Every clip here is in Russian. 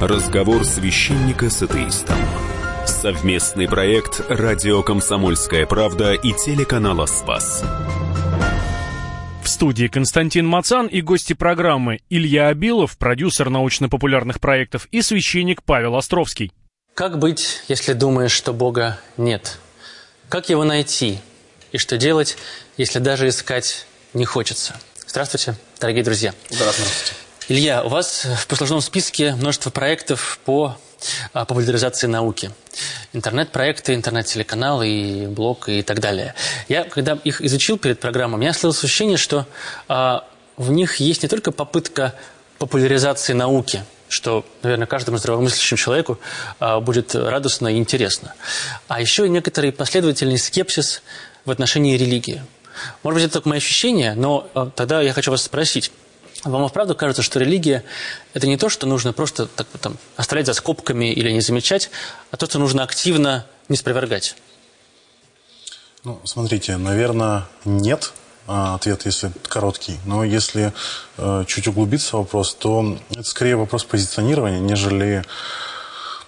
Разговор священника с атеистом. Совместный проект «Радио Комсомольская правда» и телеканала «Спас». В студии Константин Мацан и гости программы Илья Абилов, продюсер научно-популярных проектов, и священник Павел Островский. Как быть, если думаешь, что Бога нет? Как его найти? И что делать, если даже искать не хочется? Здравствуйте, дорогие друзья. Здравствуйте. Илья, у вас в послужном списке множество проектов по а, популяризации науки. Интернет-проекты, интернет-телеканалы, и блог и так далее. Я, когда их изучил перед программой, у меня сложилось ощущение, что а, в них есть не только попытка популяризации науки, что, наверное, каждому здравомыслящему человеку а, будет радостно и интересно, а еще и некоторый последовательный скепсис в отношении религии. Может быть, это только мои ощущения, но а, тогда я хочу вас спросить. Вам и вправду кажется, что религия – это не то, что нужно просто так, там, оставлять за скобками или не замечать, а то, что нужно активно не спровергать? Ну, смотрите, наверное, нет. А, ответ, если короткий. Но если э, чуть углубиться в вопрос, то это скорее вопрос позиционирования, нежели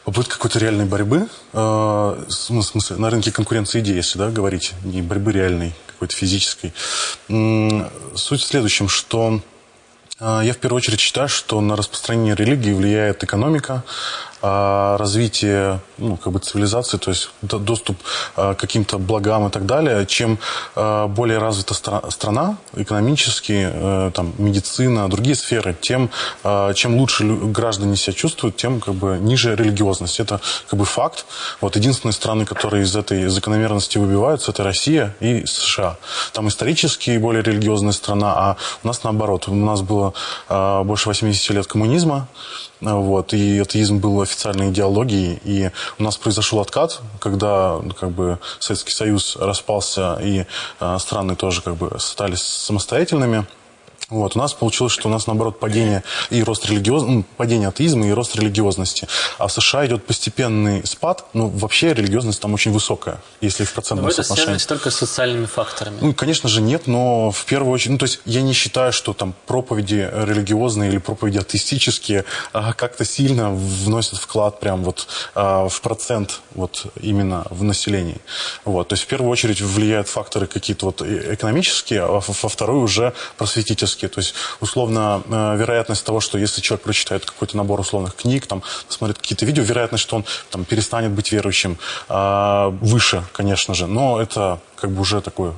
попытка какой-то реальной борьбы, э, в смысле, на рынке конкуренции идей, если да, говорить, не борьбы реальной, какой-то физической. Суть в следующем, что я в первую очередь считаю, что на распространение религии влияет экономика, а, развитие ну, как бы цивилизации, то есть доступ а, к каким-то благам и так далее, чем а, более развита страна экономически, э, там, медицина, другие сферы, тем чем лучше граждане себя чувствуют, тем как бы ниже религиозность. Это как бы факт. Вот единственные страны, которые из этой закономерности выбиваются, это Россия и США. Там исторически более религиозная страна, а у нас наоборот. У нас было больше 80 лет коммунизма, вот, и атеизм был официальной идеологией, и у нас произошел откат, когда как бы, Советский Союз распался, и э, страны тоже как бы стали самостоятельными. Вот, у нас получилось, что у нас, наоборот, падение и рост религиозности, ну, падение атеизма и рост религиозности. А в США идет постепенный спад, ну, вообще религиозность там очень высокая, если в процентном но соотношении. это только с социальными факторами? Ну, конечно же, нет, но в первую очередь, ну, то есть я не считаю, что там проповеди религиозные или проповеди атеистические а, как-то сильно вносят вклад прям вот а, в процент вот именно в населении. Вот, то есть в первую очередь влияют факторы какие-то вот э, экономические, а во вторую уже просветительские риски. То есть, условно, э, вероятность того, что если человек прочитает какой-то набор условных книг, там, посмотрит какие-то видео, вероятность, что он там, перестанет быть верующим, э, выше, конечно же. Но это как бы уже такое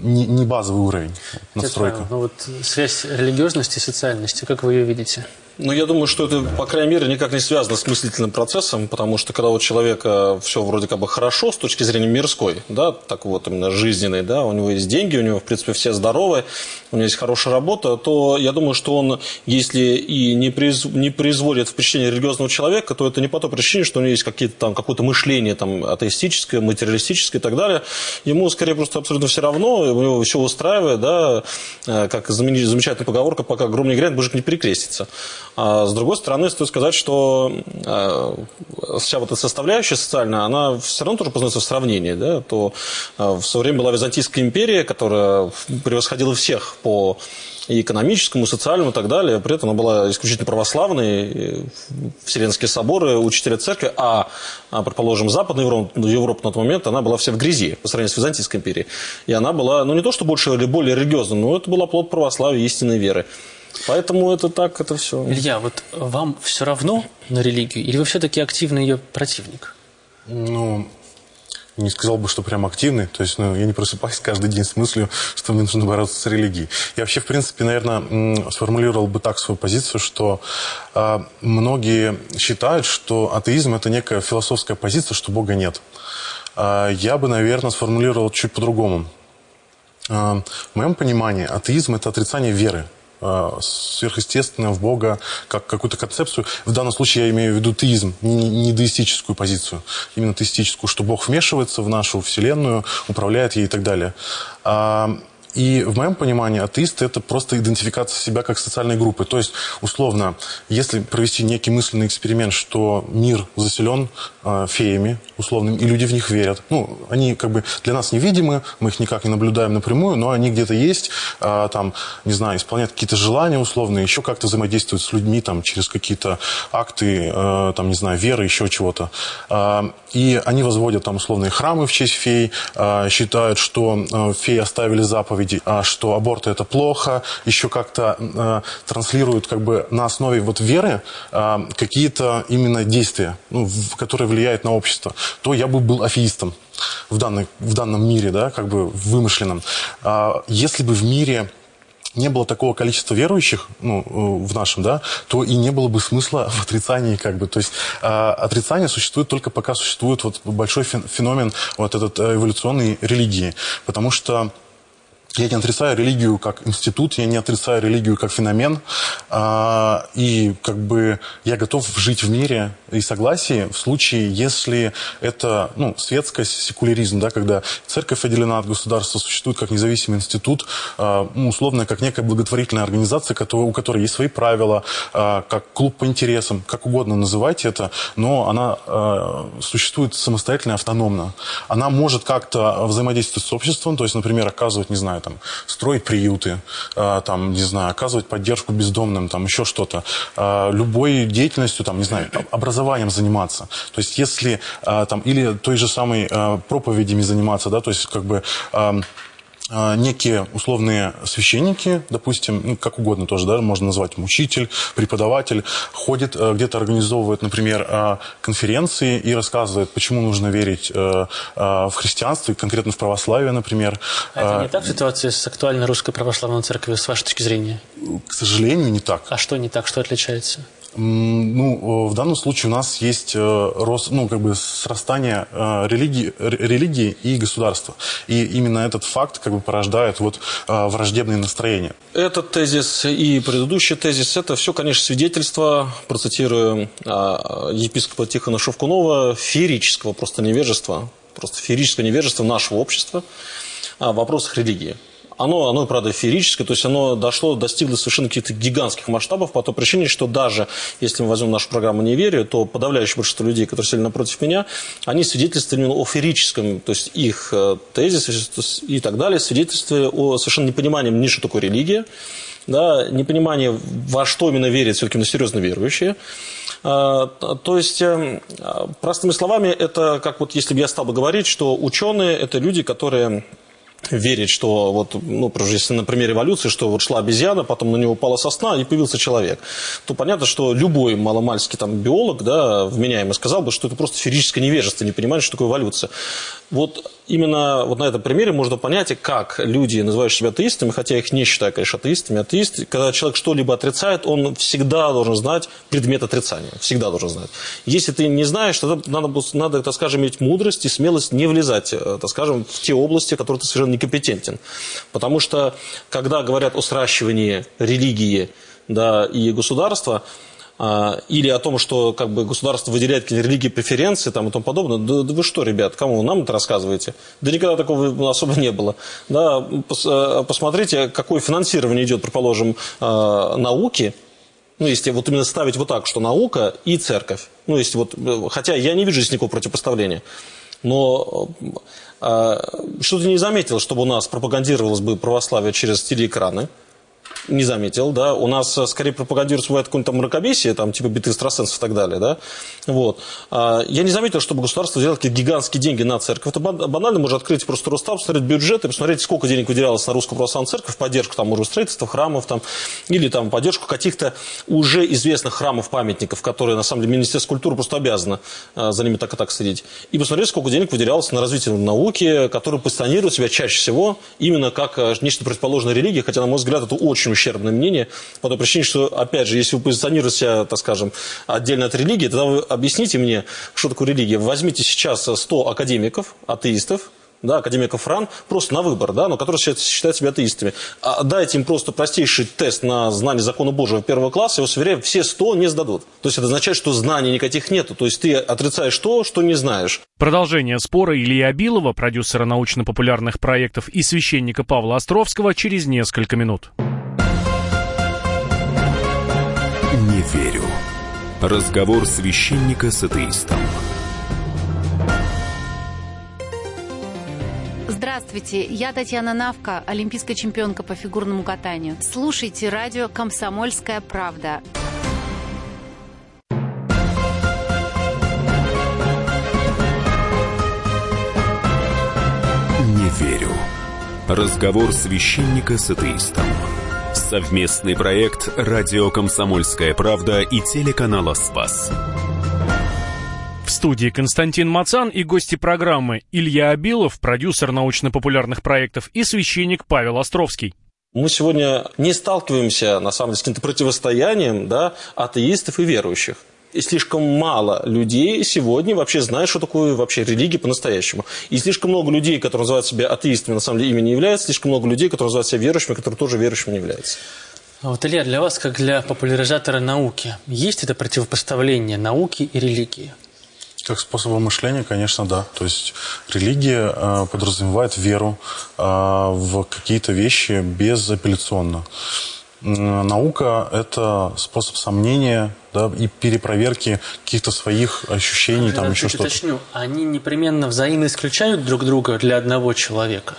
не, не базовый уровень настройка. Ну вот связь религиозности и социальности, как вы ее видите? Ну, я думаю, что это, по крайней мере, никак не связано с мыслительным процессом, потому что когда у человека все вроде как бы хорошо с точки зрения мирской, да, так вот именно жизненной, да, у него есть деньги, у него, в принципе, все здоровы, у него есть хорошая работа, то я думаю, что он, если и не, произ... не производит впечатление религиозного человека, то это не по той причине, что у него есть какие-то там, какое-то мышление там, атеистическое, материалистическое и так далее. Ему, скорее, просто абсолютно все равно, у него все устраивает, да, э, как замечательная поговорка, пока гром не грянет, мужик не перекрестится. А с другой стороны, стоит сказать, что э, вся вот эта составляющая социальная, она все равно тоже познается в сравнении. Да? То э, в свое время была Византийская империя, которая превосходила всех по и экономическому, и социальному и так далее. При этом она была исключительно православной, Вселенские соборы, учителя церкви, а, а предположим, Западная Европа, Европа на тот момент, она была вся в грязи по сравнению с Византийской империей. И она была, ну не то, что больше или более религиозной, но это была плод православия, истинной веры. Поэтому это так, это все. Илья, вот вам все равно на религию, или вы все-таки активный ее противник? Ну, не сказал бы, что прям активный. То есть, ну, я не просыпаюсь каждый день с мыслью, что мне нужно бороться с религией. Я вообще, в принципе, наверное, сформулировал бы так свою позицию, что э, многие считают, что атеизм – это некая философская позиция, что Бога нет. Э, я бы, наверное, сформулировал чуть по-другому. Э, в моем понимании атеизм – это отрицание веры. А, сверхъестественное в Бога, как какую-то концепцию. В данном случае я имею в виду теизм, не, не деистическую позицию, именно теистическую, что Бог вмешивается в нашу Вселенную, управляет ей и так далее. А, И в моем понимании атеисты – это просто идентификация себя как социальной группы. То есть, условно, если провести некий мысленный эксперимент, что мир заселен э, феями условными, и люди в них верят. Ну, они как бы для нас невидимы, мы их никак не наблюдаем напрямую, но они где-то есть, э, там, не знаю, исполняют какие-то желания условные, еще как-то взаимодействуют с людьми там, через какие-то акты, э, там, не знаю, веры, еще чего-то. И они возводят там условные храмы в честь фей, э, считают, что э, феи оставили заповеди, э, что аборты это плохо, еще как-то транслируют как бы на основе вот веры какие-то именно действия, ну, которые влияют на общество, то я бы был афеистом в, данной, в данном мире, да, как бы вымышленном. А если бы в мире не было такого количества верующих ну, э, в нашем, да, то и не было бы смысла в отрицании, как бы. То есть э, отрицание существует только пока существует вот большой феномен вот этот э, эволюционной религии, потому что я не отрицаю религию как институт, я не отрицаю религию как феномен. А, и как бы я готов жить в мире и согласии в случае, если это ну, светская секуляризм, да, когда церковь отделена от государства, существует как независимый институт, а, ну, условно, как некая благотворительная организация, которая, у которой есть свои правила, а, как клуб по интересам, как угодно называйте это, но она существует самостоятельно автономно. Она может как-то взаимодействовать с обществом, то есть, например, оказывать, не знаю, там, строить приюты, э, там, не знаю, оказывать поддержку бездомным, там, еще что-то. Э, любой деятельностью, там, не знаю, образованием заниматься. То есть, если, э, там, или той же самой проповедями заниматься, да, то есть, как бы а, некие условные священники, допустим, ну, как угодно тоже, да, можно назвать учитель, преподаватель, ходит, э, где-то организовывает, например, э, конференции и рассказывает, почему нужно верить э, в христианство, конкретно в православие, например. А это не так ситуация с актуальной русской православной церковью, с вашей точки зрения? К сожалению, не так. А что не так, что отличается? Ну, в данном случае у нас есть э, рост, ну, как бы срастание э, религии, религии и государства. И именно этот факт как бы порождает вот э, враждебные настроения. Этот тезис и предыдущий тезис, это все, конечно, свидетельство, процитирую епископа Тихона Шевкунова, феерического просто невежества, просто феерического невежества нашего общества в вопросах религии оно, оно, правда, феерическое, то есть оно дошло, достигло совершенно каких-то гигантских масштабов по той причине, что даже если мы возьмем нашу программу «Неверие», то подавляющее большинство людей, которые сели напротив меня, они свидетельствовали именно о феерическом, то есть их э, тезис и так далее, свидетельствовали о совершенно непонимании ни что такое религия, да, непонимание, во что именно верят все-таки на серьезно верующие. А, то есть, эм, простыми словами, это как вот если бы я стал бы говорить, что ученые – это люди, которые верить, что вот, ну, если на примере эволюции, что вот шла обезьяна, потом на него упала сосна и появился человек, то понятно, что любой маломальский там биолог, да, вменяемый сказал бы, что это просто физическое невежество, не понимает, что такое эволюция. Вот именно вот на этом примере можно понять, как люди, называющие себя атеистами, хотя их не считаю, конечно, атеистами, атеисты, когда человек что-либо отрицает, он всегда должен знать предмет отрицания, всегда должен знать. Если ты не знаешь, тогда надо, надо так скажем, иметь мудрость и смелость не влезать, э, так скажем, в те области, в которых ты совершенно некомпетентен. Потому что, когда говорят о сращивании религии да, и государства, а, или о том, что как бы, государство выделяет религии преференции там, и тому подобное. Да, да вы что, ребят, кому нам это рассказываете? Да никогда такого особо не было. Да, э, посмотрите, какое финансирование идет, предположим, э, науки, ну, если вот именно ставить вот так, что наука и церковь. Ну, если вот, э, хотя я не вижу здесь никакого противопоставления. Но что-то не заметил, чтобы у нас пропагандировалось бы православие через телеэкраны не заметил, да, у нас э, скорее пропагандируется бывает какое-нибудь там мракобесие, там, типа биты экстрасенсов и так далее, да, вот. А, я не заметил, чтобы государство взяло какие-то гигантские деньги на церковь. Это банально можно открыть просто Росстат, посмотреть бюджет и посмотреть, сколько денег выделялось на русскую православную церковь, поддержку там, может, строительства храмов там, или там поддержку каких-то уже известных храмов, памятников, которые, на самом деле, Министерство культуры просто обязано а, за ними так и так следить. И посмотреть, сколько денег выделялось на развитие науки, которые позиционируют себя чаще всего именно как э, нечто предположенное религия, хотя, на мой взгляд, это очень ущербное мнение, по той причине, что, опять же, если вы позиционируете себя, так скажем, отдельно от религии, тогда вы объясните мне, что такое религия. Возьмите сейчас 100 академиков, атеистов, да, академиков РАН, просто на выбор, да, но которые считают себя атеистами. А дайте им просто простейший тест на знание закона Божьего первого класса, и, вас уверяю, все 100 не сдадут. То есть это означает, что знаний никаких нету. То есть ты отрицаешь то, что не знаешь. Продолжение спора Ильи Абилова, продюсера научно-популярных проектов и священника Павла Островского через несколько минут. Верю. Разговор священника с атеистом. Здравствуйте, я Татьяна Навка, олимпийская чемпионка по фигурному катанию. Слушайте радио «Комсомольская правда». Не верю. Разговор священника с атеистом. Совместный проект «Радио Комсомольская правда» и телеканала «Спас». В студии Константин Мацан и гости программы Илья Абилов, продюсер научно-популярных проектов, и священник Павел Островский. Мы сегодня не сталкиваемся, на самом деле, с каким-то противостоянием да, атеистов и верующих. И слишком мало людей сегодня вообще знают, что такое вообще религия по-настоящему. И слишком много людей, которые называют себя атеистами, на самом деле ими не являются. Слишком много людей, которые называют себя верующими, которые тоже верующими не являются. А вот, Илья, для вас, как для популяризатора науки, есть это противопоставление науки и религии? Как способа мышления, конечно, да. То есть религия э, подразумевает веру э, в какие-то вещи безапелляционно. Наука – это способ сомнения да, и перепроверки каких-то своих ощущений, там еще что-то. Уточню, они непременно взаимоисключают друг друга для одного человека?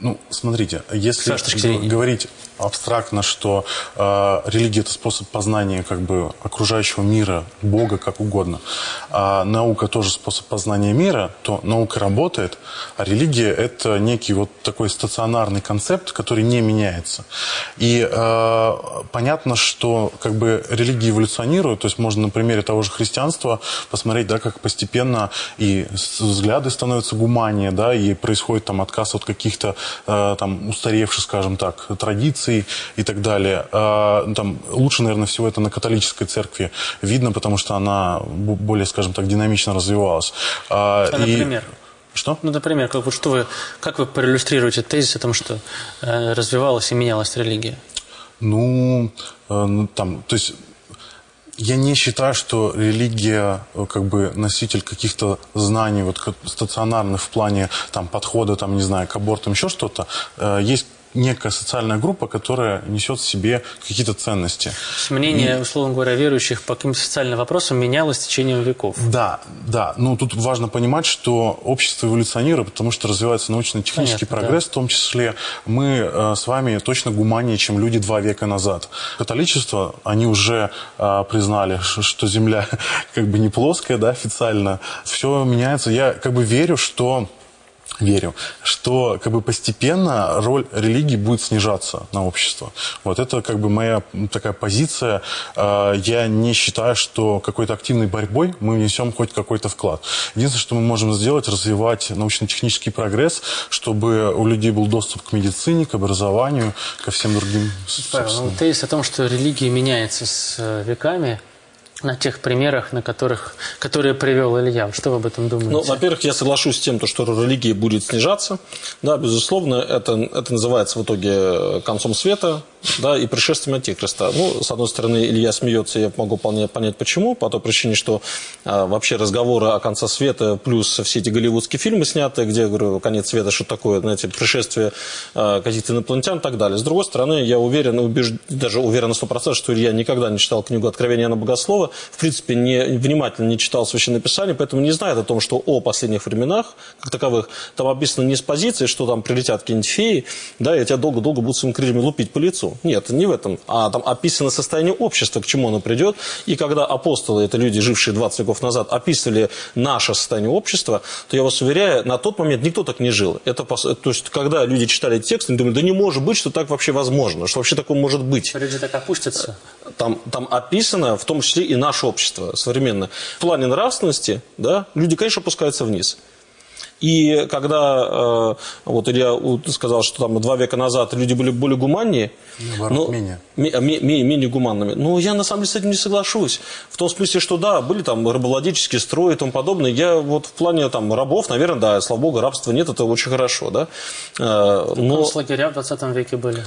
Ну, смотрите, если говорить абстрактно, что э, религия это способ познания как бы окружающего мира, Бога, как угодно, а наука тоже способ познания мира, то наука работает, а религия это некий вот такой стационарный концепт, который не меняется. И э, понятно, что как бы религии эволюционируют, то есть можно на примере того же христианства посмотреть, да, как постепенно и взгляды становятся гуманнее, да, и происходит там отказ от каких-то там устаревших, скажем так, традиций, и так далее. А, ну, там, лучше, наверное, всего это на католической церкви видно, потому что она более, скажем так, динамично развивалась. А, а и... например? Что? Ну, например, как, вот, что вы, как вы проиллюстрируете тезис о том, что э, развивалась и менялась религия? Ну, э, ну, там, то есть я не считаю, что религия э, как бы носитель каких-то знаний вот стационарных в плане там подхода, там не знаю, к абортам, еще что-то. Э, есть некая социальная группа, которая несет в себе какие-то ценности. Мнение, и... условно говоря, верующих по каким-то социальным вопросам менялось с течением веков. Да, да. Но тут важно понимать, что общество эволюционирует, потому что развивается научно-технический прогресс, да. в том числе мы э, с вами точно гуманнее, чем люди два века назад. Католичество, они уже э, признали, что Земля как бы не плоская, да, официально. Все меняется. Я как бы верю, что верю, что как бы постепенно роль религии будет снижаться на общество. Вот это как бы моя такая позиция. А, я не считаю, что какой-то активной борьбой мы внесем хоть какой-то вклад. Единственное, что мы можем сделать, развивать научно-технический прогресс, чтобы у людей был доступ к медицине, к образованию, ко всем другим. Павел, ну, тезис о том, что религия меняется с э, веками, на тех примерах, на которых, которые привел Илья. Что вы об этом думаете? Ну, во-первых, я соглашусь с тем, что религия будет снижаться. Да, безусловно, это, это называется в итоге концом света да, и пришествием Антихриста. Ну, с одной стороны, Илья смеется, я могу вполне понять, почему. По той причине, что а, вообще разговоры о конце света, плюс все эти голливудские фильмы сняты, где, говорю, конец света, что такое, знаете, пришествие а, каких-то инопланетян и так далее. С другой стороны, я уверен, убежд... даже уверен на 100%, что Илья никогда не читал книгу «Откровение на Богослова», в принципе, не, внимательно не читал Священное Писание, поэтому не знает о том, что о последних временах, как таковых, там описано не с позиции, что там прилетят какие-нибудь феи, да, и тебя долго-долго будут своими крыльями лупить по лицу. Нет, не в этом. А там описано состояние общества, к чему оно придет. И когда апостолы, это люди, жившие 20 веков назад, описывали наше состояние общества, то я вас уверяю, на тот момент никто так не жил. Это, то есть, когда люди читали текст, они думали, да не может быть, что так вообще возможно, что вообще такое может быть. Люди так опустятся. Там, там описано, в том числе и наше общество современное. В плане нравственности, да, люди, конечно, опускаются вниз. И когда э, вот Илья сказал, что там два века назад люди были более гуманнее, Наоборот, ну, менее. Менее, менее гуманными. Но я на самом деле с этим не соглашусь. В том смысле, что да, были там рабовладельческие строи и тому подобное. Я вот в плане там рабов, наверное, да, слава богу, рабства нет, это очень хорошо, да. Э, но... Концлагеря в 20 веке были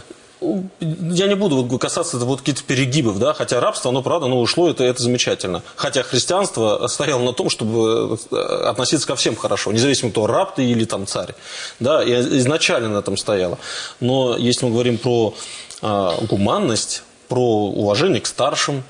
я не буду касаться вот каких-то перегибов, да, хотя рабство, оно, правда, оно ушло, это, это замечательно. Хотя христианство стояло на том, чтобы э, относиться ко всем хорошо, независимо, кто раб ты или там царь, да, и изначально на этом стояло. Но если мы говорим про э, гуманность, про уважение к старшим,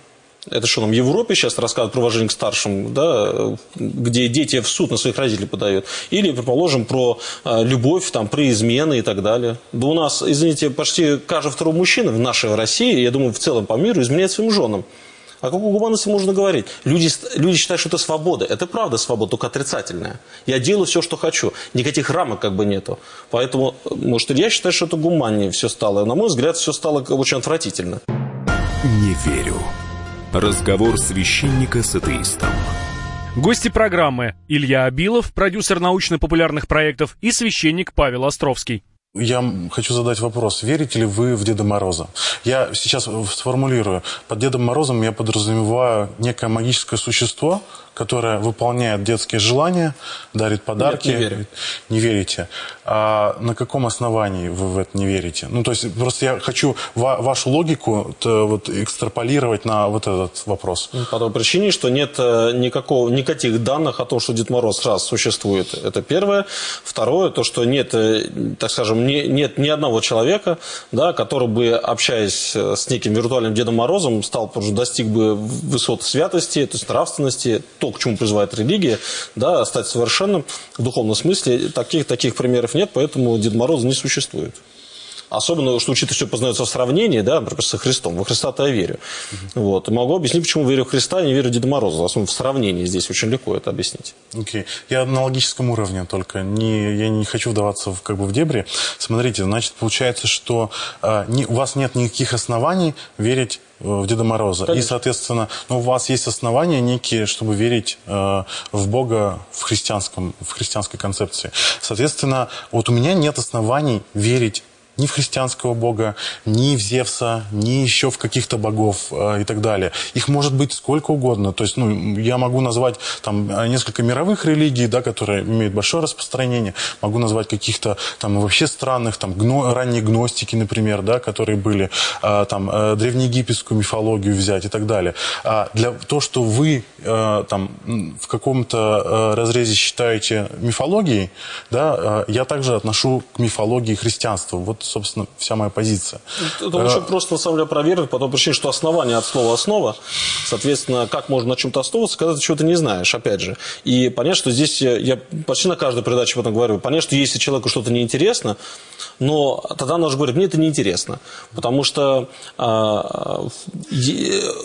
это что, нам в Европе сейчас рассказывают про уважение к старшим, да, где дети в суд на своих родителей подают? Или, предположим, про э, любовь, там, про измены и так далее. Да у нас, извините, почти каждый второй мужчина в нашей России, я думаю, в целом по миру, изменяет своим женам. О какой гуманности можно говорить? Люди, люди считают, что это свобода. Это правда свобода, только отрицательная. Я делаю все, что хочу. Никаких рамок как бы нету. Поэтому, может, я считаю, что это гуманнее все стало. На мой взгляд, все стало очень отвратительно. Не верю. Разговор священника с атеистом. Гости программы Илья Абилов, продюсер научно-популярных проектов, и священник Павел Островский. Я хочу задать вопрос. Верите ли вы в Деда Мороза? Я сейчас сформулирую. Под Дедом Морозом я подразумеваю некое магическое существо, которое выполняет детские желания, дарит подарки. Нет, не верю. Не верите. А на каком основании вы в это не верите? Ну, то есть, просто я хочу ва- вашу логику вот, экстраполировать на вот этот вопрос. Ну, по той причине, что нет э, никакого, никаких данных о том, что Дед Мороз раз существует. Это первое. Второе, то, что нет, э, так скажем, не, нет ни одного человека, да, который бы, общаясь э, с неким виртуальным Дедом Морозом, стал, достиг бы высот святости, то есть нравственности, то, к чему призывает религия, да, стать совершенным в духовном смысле. Таких, таких примеров нет, поэтому Дед Мороз не существует. Особенно, что учитывая, что познается в сравнении, да, например, со Христом. Во Христа-то я верю. Uh-huh. Вот. И могу объяснить, почему верю в Христа, а не верю в Деда Мороза. Особенно в сравнении здесь очень легко это объяснить. Окей. Okay. Я на логическом уровне только. Не, я не хочу вдаваться в, как бы, в дебри. Смотрите, значит, получается, что э, не, у вас нет никаких оснований верить э, в Деда Мороза. Конечно. И, соответственно, ну, у вас есть основания некие, чтобы верить э, в Бога в, христианском, в христианской концепции. Соответственно, вот у меня нет оснований верить ни в христианского бога, ни в Зевса, ни еще в каких-то богов э, и так далее. Их может быть сколько угодно. То есть, ну, я могу назвать там несколько мировых религий, да, которые имеют большое распространение. Могу назвать каких-то там вообще странных, там гно, ранние гностики, например, да, которые были, э, там э, древнеегипетскую мифологию взять и так далее. А для то, что вы э, там в каком-то э, разрезе считаете мифологией, да, э, я также отношу к мифологии христианства. Вот собственно, вся моя позиция. Это очень э, просто, на самом деле, проверить, по той причине, что основание от слова «основа». Соответственно, как можно на чем-то основываться, когда ты чего-то не знаешь, опять же. И понятно, что здесь, я почти на каждой передаче об этом говорю, понятно, что если человеку что-то неинтересно, но тогда он уже говорит, мне это неинтересно. Потому что, а,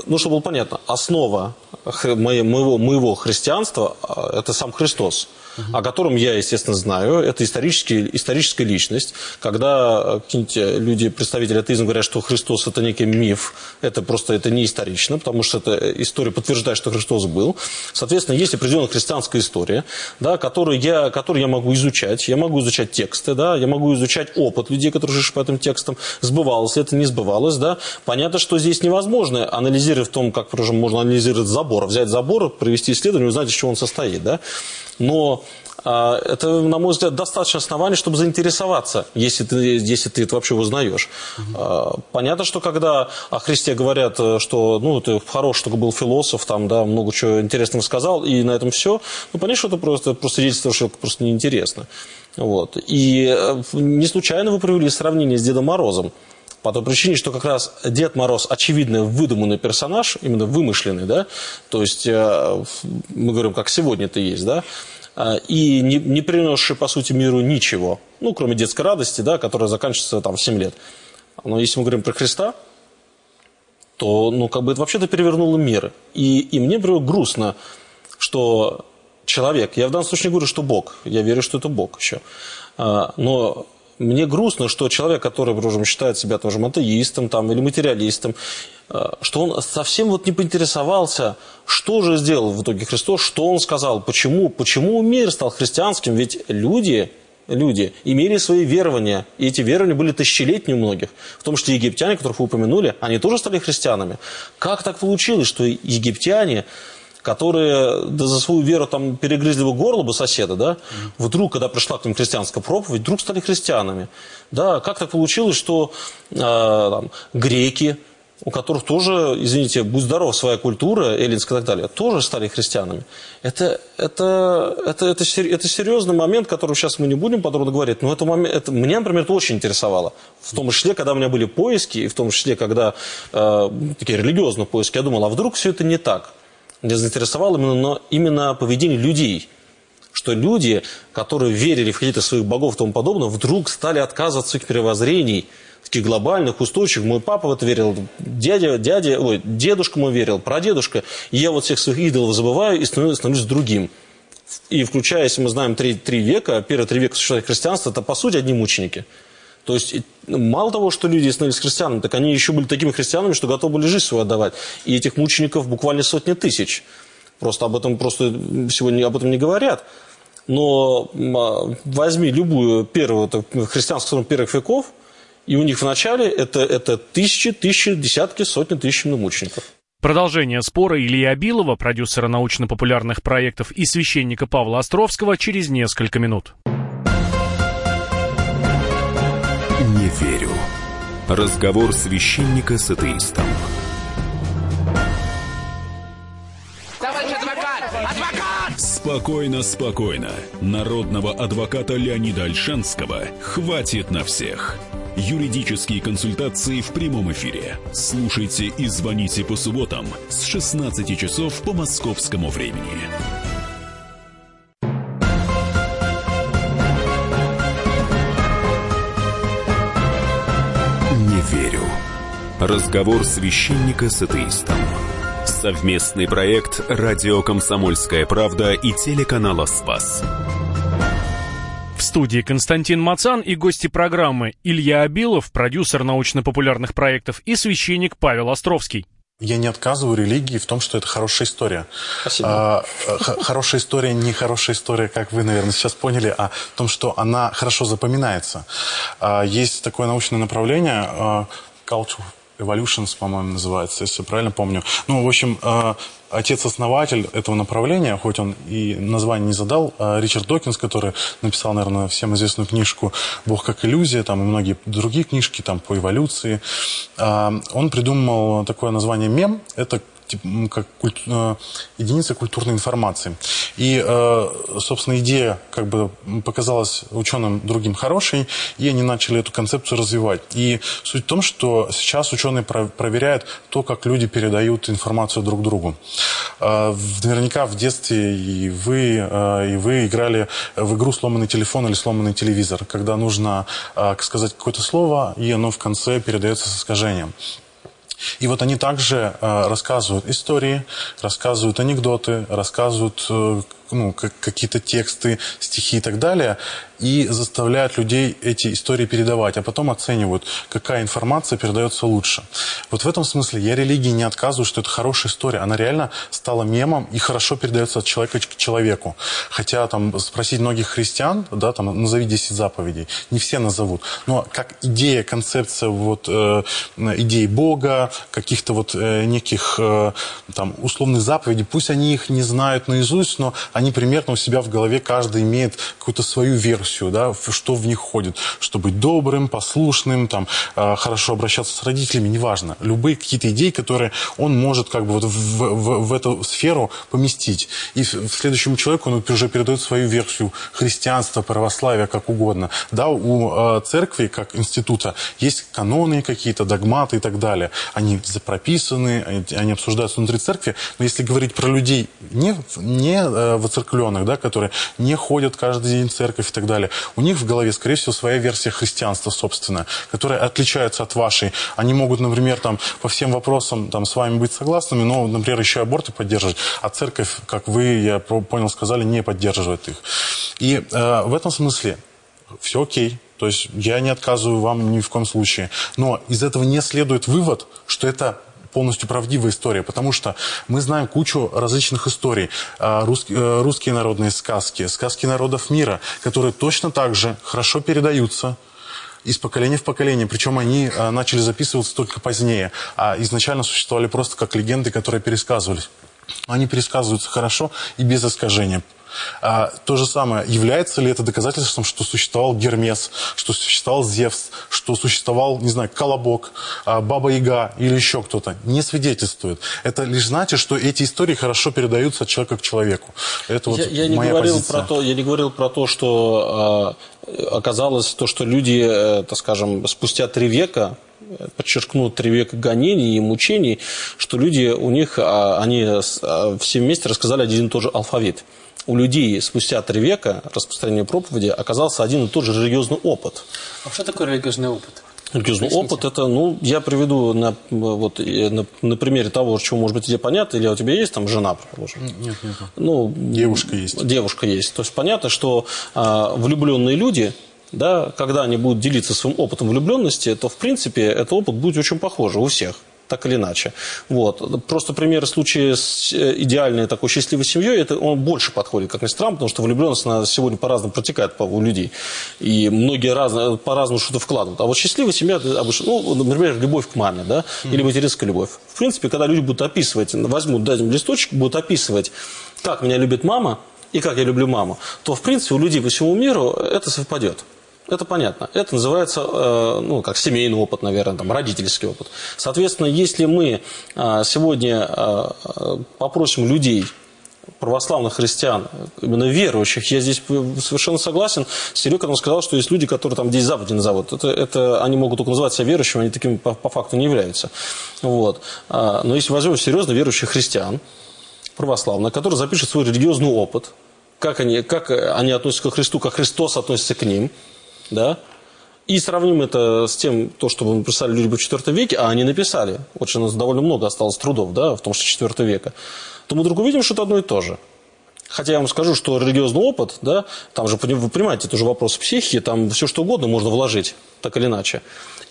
ну, чтобы было понятно, основа моего, моего христианства – это сам Христос о котором я, естественно, знаю. Это исторический, историческая личность. Когда какие-нибудь э, люди, представители атеизма, говорят, что Христос – это некий миф, это просто это не исторично, потому что эта история подтверждает, что Христос был. Соответственно, есть определенная христианская история, да, которую, я, которую я могу изучать. Я могу изучать тексты, да, я могу изучать опыт людей, которые жили по этим текстам. Сбывалось это, не сбывалось. Да. Понятно, что здесь невозможно анализировать в том, как можно анализировать забор. Взять забор, провести исследование, узнать, из чего он состоит. Да. Но это, на мой взгляд, достаточно оснований, чтобы заинтересоваться, если ты, если ты это вообще узнаешь. Угу. Понятно, что когда о Христе говорят, э, что ну, ты хороший только был философ, там, да, много чего интересного сказал, и на этом все, ну, понятно, что это просто, просто свидетельство, что это просто неинтересно. Вот. И э, не случайно вы провели сравнение с Дедом Морозом. По той причине, что как раз Дед Мороз очевидно выдуманный персонаж, именно вымышленный, да, то есть э, мы говорим, как сегодня это есть, да, и не, не принесший, по сути, миру ничего, ну, кроме детской радости, да, которая заканчивается там в 7 лет. Но если мы говорим про Христа, то, ну, как бы это вообще-то перевернуло мир. И, и мне, например, грустно, что человек, я в данном случае не говорю, что Бог, я верю, что это Бог еще, э, но мне грустно, что человек, который, скажем, считает себя тоже атеистом там, или материалистом, э, что он совсем вот не поинтересовался, что же сделал в итоге Христос, что он сказал, почему, почему мир стал христианским, ведь люди, люди имели свои верования, и эти верования были тысячелетние у многих. В том числе египтяне, которых вы упомянули, они тоже стали христианами. Как так получилось, что египтяне которые да, за свою веру там перегрызли бы горло бы соседа, да, вдруг, когда пришла к ним христианская проповедь, вдруг стали христианами. Да, как так получилось, что э, там, греки, у которых тоже, извините, будь здоров, своя культура, эллинская и так далее, тоже стали христианами. Это, это, это, это, это серьезный момент, который сейчас мы не будем подробно говорить, но это, момент, это меня, например, это очень интересовало. В том числе, когда у меня были поиски, и в том числе, когда э, такие религиозные поиски, я думал, а вдруг все это не так? Меня заинтересовало именно, но именно поведение людей. Что люди, которые верили в каких-то своих богов и тому подобное, вдруг стали отказываться от своих мировоззрений, таких глобальных, устойчивых. Мой папа в это верил, дядя, дядя, ой, дедушка мой верил, прадедушка. И я вот всех своих идолов забываю и становлюсь, становлюсь другим. И включая, если мы знаем три, три века, первые три века существования христианства, это по сути одни мученики. То есть мало того, что люди становились христианами, так они еще были такими христианами, что готовы были жизнь свою отдавать. И этих мучеников буквально сотни тысяч. Просто об этом просто сегодня об этом не говорят. Но а, возьми любую первую христианскую первых веков, и у них в начале это, это тысячи, тысячи, десятки, сотни тысяч мучеников. Продолжение спора Ильи Абилова, продюсера научно-популярных проектов и священника Павла Островского через несколько минут. Не верю. Разговор священника с атеистом. Товарищ адвокат! Адвокат! Спокойно, спокойно. Народного адвоката Леонида Альшанского хватит на всех. Юридические консультации в прямом эфире. Слушайте и звоните по субботам с 16 часов по московскому времени. Разговор священника с атеистом. Совместный проект «Радио Комсомольская правда» и телеканала «Спас». В студии Константин Мацан и гости программы Илья Абилов, продюсер научно-популярных проектов, и священник Павел Островский. Я не отказываю религии в том, что это хорошая история. Спасибо. А, хорошая история не хорошая история, как вы, наверное, сейчас поняли, а в том, что она хорошо запоминается. А, есть такое научное направление а, culture evolutions, по-моему, называется, если правильно помню. Ну, в общем, а, отец-основатель этого направления, хоть он и название не задал, а Ричард Докинс, который написал, наверное, всем известную книжку «Бог как иллюзия», там и многие другие книжки там, по эволюции, а, он придумал такое название «мем». Это как культ, э, единица культурной информации. И, э, собственно, идея как бы показалась ученым другим хорошей, и они начали эту концепцию развивать. И суть в том, что сейчас ученые проверяют то, как люди передают информацию друг другу. Э, наверняка в детстве и вы, и вы играли в игру «Сломанный телефон» или «Сломанный телевизор», когда нужно сказать какое-то слово, и оно в конце передается с искажением. И вот они также э, рассказывают истории, рассказывают анекдоты, рассказывают ну, какие-то тексты, стихи и так далее и заставляют людей эти истории передавать, а потом оценивают, какая информация передается лучше. Вот в этом смысле я религии не отказываю, что это хорошая история. Она реально стала мемом и хорошо передается от человека к человеку. Хотя там спросить многих христиан, да, там назови 10 заповедей, не все назовут. Но как идея, концепция вот э, идей Бога, каких-то вот э, неких э, там условных заповедей, пусть они их не знают наизусть, но они примерно у себя в голове каждый имеет какую-то свою версию да, что в них входит, что быть добрым, послушным, там, э, хорошо обращаться с родителями, неважно. Любые какие-то идеи, которые он может как бы вот в, в, в эту сферу поместить. И в, следующему человеку он уже передает свою версию христианства, православия, как угодно. Да, у э, церкви, как института, есть каноны какие-то, догматы и так далее. Они прописаны, они, обсуждаются внутри церкви. Но если говорить про людей не, не э, воцеркленных, да, которые не ходят каждый день в церковь и так далее. У них в голове, скорее всего, своя версия христианства, собственно, которая отличается от вашей. Они могут, например, там, по всем вопросам там, с вами быть согласными, но, например, еще аборты поддерживать, а церковь, как вы, я понял, сказали, не поддерживает их. И э, в этом смысле все окей, То есть я не отказываю вам ни в коем случае. Но из этого не следует вывод, что это полностью правдивая история, потому что мы знаем кучу различных историй. А, Русские, э, русские народные сказки, сказки народов мира, которые точно так же хорошо передаются из поколения в поколение. Причем они а, начали записываться только позднее, а изначально существовали просто как легенды, которые пересказывались. Они пересказываются хорошо и без искажения. А, то же самое, является ли это доказательством, что существовал Гермес, что существовал Зевс, что существовал, не знаю, Колобок, а, Баба Яга или еще кто-то? Не свидетельствует. Это лишь значит, что эти истории хорошо передаются от человека к человеку. Это вот я, я, не моя говорил позиция. про то, я не говорил про то, что э, оказалось то, что люди, э, так скажем, спустя три века подчеркну, три века гонений и мучений, что люди, у них, а, они а, все вместе рассказали один и тот же алфавит. У людей спустя три века распространения проповеди оказался один и тот же религиозный опыт. А что такое религиозный опыт? Религиозный Поясните. опыт это, ну, я приведу на, вот, на, на примере того, чего, может быть, тебе понятно, или у тебя есть там жена, предположим? Нет, нет. Ну, Девушка есть. Девушка есть. То есть понятно, что а, влюбленные люди, да, когда они будут делиться своим опытом влюбленности, то, в принципе, этот опыт будет очень похож у всех так или иначе. Вот. Просто пример случая с э, идеальной такой счастливой семьей, это он больше подходит, как ни странно, потому что влюбленность она сегодня по-разному протекает у людей. И многие разно, по-разному что-то вкладывают. А вот счастливая семья, обычно, ну, например, любовь к маме, да, или материнская любовь. В принципе, когда люди будут описывать, возьмут, дадим листочек, будут описывать, как меня любит мама и как я люблю маму, то, в принципе, у людей по всему миру это совпадет. Это понятно. Это называется, э, ну, как семейный опыт, наверное, там, родительский опыт. Соответственно, если мы э, сегодня э, попросим людей, православных христиан, именно верующих, я здесь совершенно согласен с Серегой, когда он сказал, что есть люди, которые там здесь Западе назовут. Это, это они могут только называть себя верующими, они такими по, по факту не являются. Вот. Но если возьмем серьезно верующих христиан, православных, которые запишут свой религиозный опыт, как они, как они относятся к Христу, как Христос относится к ним, да, и сравним это с тем, то, что мы написали люди в IV веке, а они написали, очень у нас довольно много осталось трудов, да, в том, что IV века, то мы вдруг увидим, что это одно и то же. Хотя я вам скажу, что религиозный опыт, да, там же, вы понимаете, это уже вопрос психики, там все что угодно можно вложить, так или иначе.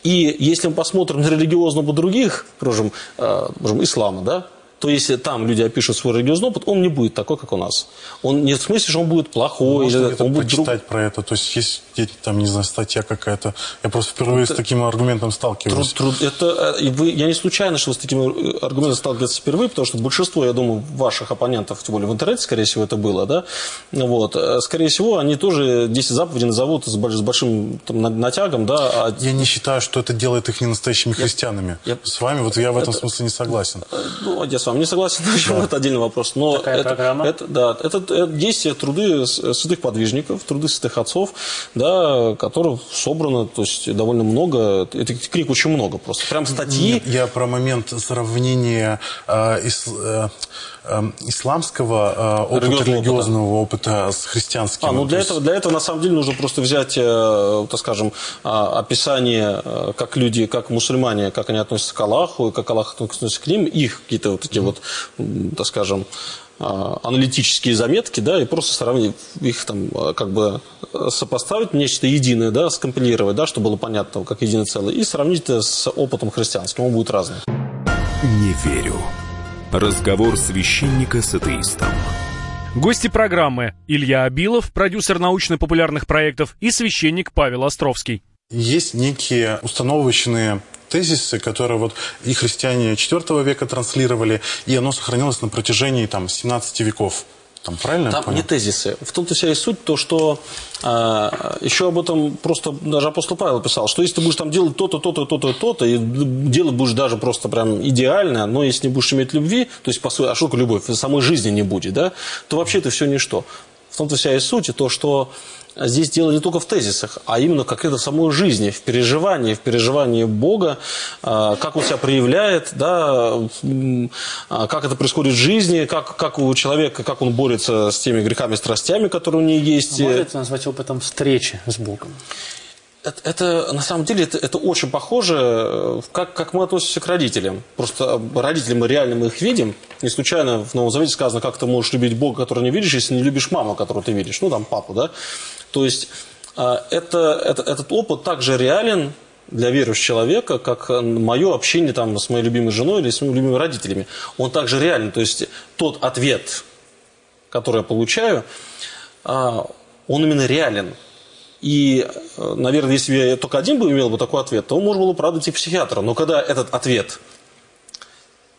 И если мы посмотрим на религиозный опыт других, скажем, э, скажем, ислама, да, то если там люди опишут свой религиозный опыт, он не будет такой, как у нас. Он не в смысле, что он будет плохой, Можно или он будет друг- почитать про это. То есть есть там, не знаю, статья какая-то. Я просто впервые с таким аргументом сталкиваюсь. Труд- труд- это, э, вы, я не случайно, что вы с таким э, аргументом сталкиваетесь впервые, потому что большинство, я думаю, ваших оппонентов, тем более в интернете, скорее всего, это было, да, вот, э, скорее всего, они тоже 10 заповедей назовут с больш- с большим там, на- натягом, да, а Я не считаю, что это делает их не настоящими христианами. я- С вами вот я в этом смысле не согласен. Ну, я с вами не согласен, еще это отдельный вопрос. Но Такая это, программа? это- да, это, это действия, труды святых подвижников, труды святых отцов, да, которых собрано, то есть довольно много, этих книг очень много просто. Прям статьи. Нет, я про момент сравнения э, ис- э, э, исламского э, опыта, Религиозного религиозного опыта с христианским. А, ну для есть- этого, для этого на самом деле нужно просто взять, э, так скажем, а, описание, э, как люди, как мусульмане, как они относятся к Аллаху, и как Аллах относится к ним, их какие-то вот такие вот, м, так скажем, а, аналитические заметки, да, и просто сравнить их там, как бы сопоставить нечто единое, да, скомпилировать, да, чтобы было понятно, как единое целое, и сравнить это с опытом христианским, он будет разный. Не верю. Разговор священника с атеистом. Гости программы Илья Абилов, продюсер научно-популярных проектов, и священник Павел Островский. Есть некие установочные тезисы, которые вот и христиане IV века транслировали, и оно сохранилось на протяжении там 17 веков. Там правильно Там не тезисы. В том-то вся и суть, то, что а, еще об этом просто даже апостол Павел писал, что если ты будешь там делать то-то, то-то, то-то, то-то, и делать будешь даже просто прям идеально, но если не будешь иметь любви, то есть, по сути, а что любовь? Самой жизни не будет, да? То вообще это все ничто. В том-то вся и суть, то, что здесь дело не только в тезисах, а именно как это в самой жизни, в переживании, в переживании Бога, а, как он себя проявляет, да, а, как это происходит в жизни, как, как у человека, как он борется с теми грехами, страстями, которые у него есть. Можно это назвать опытом встречи с Богом? Это, это, на самом деле это, это очень похоже, э, как, как мы относимся к родителям. Просто родители мы реально мы их видим. Не случайно в Новом Завете сказано, как ты можешь любить Бога, которого не видишь, если не любишь маму, которую ты видишь. Ну, там, папу, да. То есть а, это, это, этот опыт также реален для верующего человека, как мое общение там, с моей любимой женой или с моими любимыми родителями. Он также реален. То есть тот ответ, который я получаю, а, он именно реален. И, наверное, если бы я только один бы имел бы такой ответ, то можно было, правда, идти к психиатру. Но когда этот ответ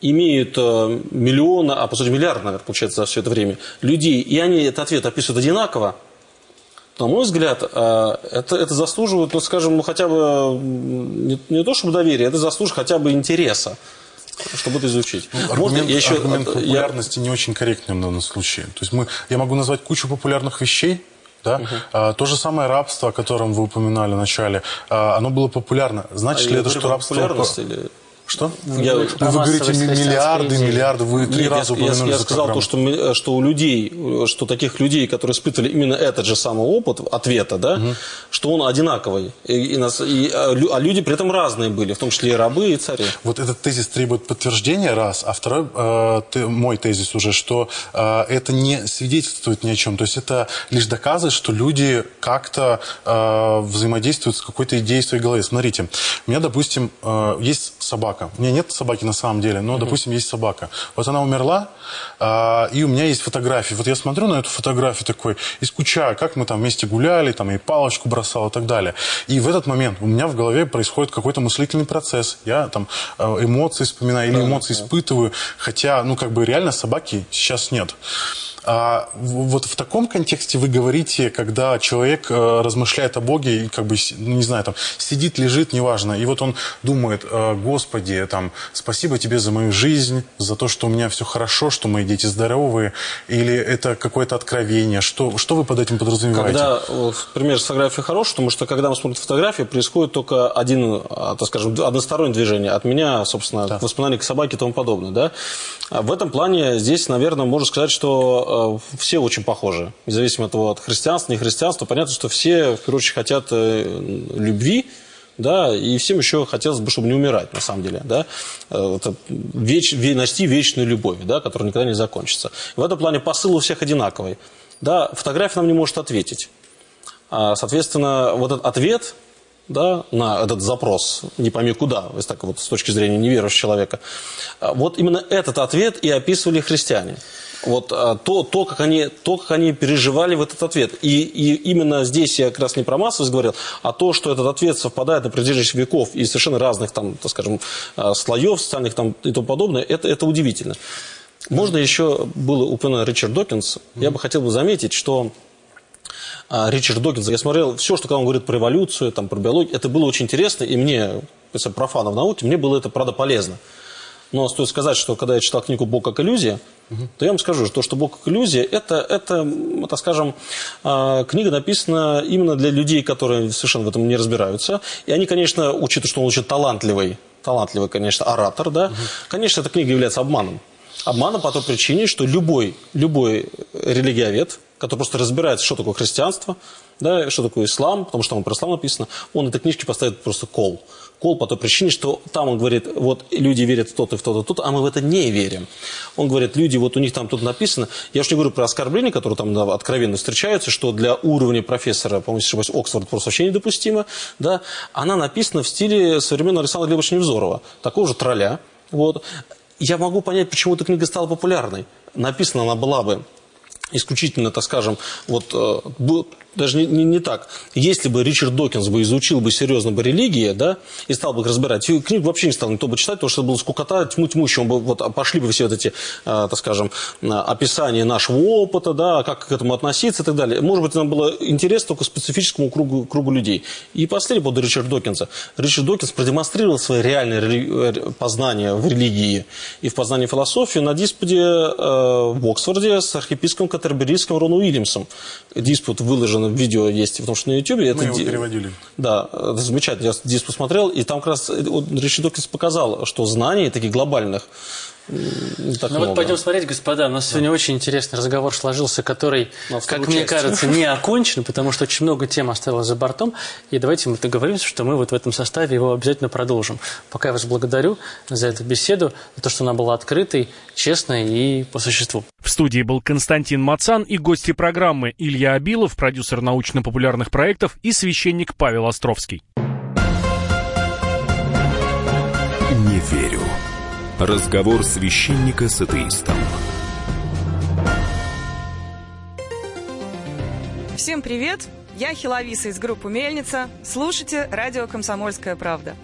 имеют э, миллионы, а по сути миллиард, наверное, получается за все это время, людей, и они этот ответ описывают одинаково, на мой взгляд, э, это, это заслуживает, ну, скажем, ну, хотя бы не, не то чтобы доверия, это заслуживает хотя бы интереса чтобы это изучить. Ну, аргумент, Можно, я еще, аргумент популярности я... не очень корректный в данном случае. То есть мы, я могу назвать кучу популярных вещей, да? Угу. А, то же самое рабство, о котором вы упоминали в начале, а, оно было популярно. Значит а ли это, что рабство... Или... Что? Я, вы, говорите миллиарды, идеи. миллиарды, вы три Нет, раза я, я, я сказал то, что, что у людей, что таких людей, которые испытывали именно этот же самый опыт ответа, да, угу. что он одинаковый. И, и, нас, и, а, а люди при этом разные были, в том числе и рабы, и цари. Вот этот тезис требует подтверждения, раз. А второй, э, ты, мой тезис уже, что э, это не свидетельствует ни о чем. То есть это лишь доказывает, что люди как-то э, взаимодействуют с какой-то идеей в своей голове. Смотрите, у меня, допустим, э, есть собака собака. У меня нет собаки на самом деле, но, допустим, есть собака. Вот она умерла, а, и у меня есть фотографии. Вот я смотрю на эту фотографию такой и скучаю, как мы там вместе гуляли, там и палочку бросал и так далее. И в этот момент у меня в голове происходит какой-то мыслительный процесс. Я там а, эмоции вспоминаю или эмоции испытываю, хотя, ну, как бы реально собаки сейчас нет. А вот в таком контексте вы говорите, когда человек э, размышляет о Боге и как бы, ну, не знаю, там, сидит, лежит, неважно, и вот он думает, э, Господи, там, спасибо тебе за мою жизнь, за то, что у меня все хорошо, что мои дети здоровые, или это какое-то откровение, что, что вы под этим подразумеваете? Когда, пример с фотографией хороший, потому что когда мы смотрим фотографии, происходит только один, а, так скажем, одностороннее движение. От меня, собственно, да. воспоминания к собаке и тому подобное, да. А в этом плане здесь, наверное, можно сказать, что Э, все очень похожи. Независимо от того, от христианства, не христианства, понятно, что все, в первую очередь, хотят э, любви, да, и всем еще хотелось бы, чтобы не умирать, на самом деле, да, э, это веч, нести вечную любовь, да, которая никогда не закончится. В этом плане посыл у всех одинаковый, да, фотография нам не может ответить. А, соответственно, вот этот ответ, да, на этот запрос, не пойми куда, если так вот с точки зрения неверующего человека, вот именно этот ответ и описывали христиане вот а, то, то, как они, то, как они переживали в этот ответ. И, и именно здесь я как раз не про массовость говорил, а то, что этот ответ совпадает на протяжении веков и совершенно разных, там, так скажем, а, слоев социальных там, и тому подобное, это, это удивительно. Можно еще было упомянуть Ричард Докинс. Mm-hmm. Я бы хотел бы заметить, что а, Ричард Докинс, я смотрел все, что когда он говорит про эволюцию, там, про биологию, это было очень интересно, и мне, профана в науке, мне было это, правда, полезно. Но стоит сказать, что когда я читал книгу «Бог как иллюзия», то я вам скажу, что, что «Бог как иллюзия» это, это, так скажем, а, книга написана именно для людей, которые совершенно в этом не разбираются. И они, конечно, учитывая, что он очень талантливый, талантливый, конечно, оратор, да, угу. конечно, эта книга является обманом. Обманом по той причине, что любой, любой религиовед, который просто разбирается, что такое христианство, да, что такое ислам, потому что там про ислам написано, он этой книжке поставит просто кол кол по той причине, что там он говорит, вот люди верят в то-то, в то-то, а мы в это не верим. Он говорит, люди, вот у них там тут написано, я уж не говорю про оскорбления, которые там откровенно встречаются, что для уровня профессора, по-моему, ошибаюсь, Оксфорд просто вообще недопустимо, да, она написана в стиле современного Александра Глебовича Невзорова, такого же тролля, вот. Я могу понять, почему эта книга стала популярной. Написана она была бы исключительно, так скажем, вот э, даже не, не, не так. Если бы Ричард Докинс бы изучил бы серьезно бы религии, да, и стал бы их разбирать, книгу вообще не стал никто бы читать, потому что это было скукота, тьму тьмущая, бы, вот, пошли бы все вот эти, э, так скажем, описания нашего опыта, да, как к этому относиться и так далее. Может быть, нам было интересно только специфическому кругу, кругу людей. И последний поводу Ричарда Докинса. Ричард Докинс продемонстрировал свои реальные рели... познания в религии и в познании философии на диспуте э, в Оксфорде с архиепископом Катерберийским Рону Уильямсом. Диспут выложен видео есть, потому что на YouTube... Мы это его переводили. Да, это замечательно. Я здесь посмотрел, и там как раз э, Ричард Докинс показал, что знаний таких глобальных так ну много. вот пойдем смотреть, господа. У нас да. сегодня очень интересный разговор сложился, который, как мне кажется, не окончен, потому что очень много тем осталось за бортом. И давайте мы договоримся, что мы вот в этом составе его обязательно продолжим. Пока я вас благодарю за эту беседу, за то, что она была открытой, честной и по существу. В студии был Константин Мацан и гости программы Илья Абилов, продюсер научно-популярных проектов и священник Павел Островский. Не верю. Разговор священника с атеистом. Всем привет! Я Хиловиса из группы «Мельница». Слушайте радио «Комсомольская правда».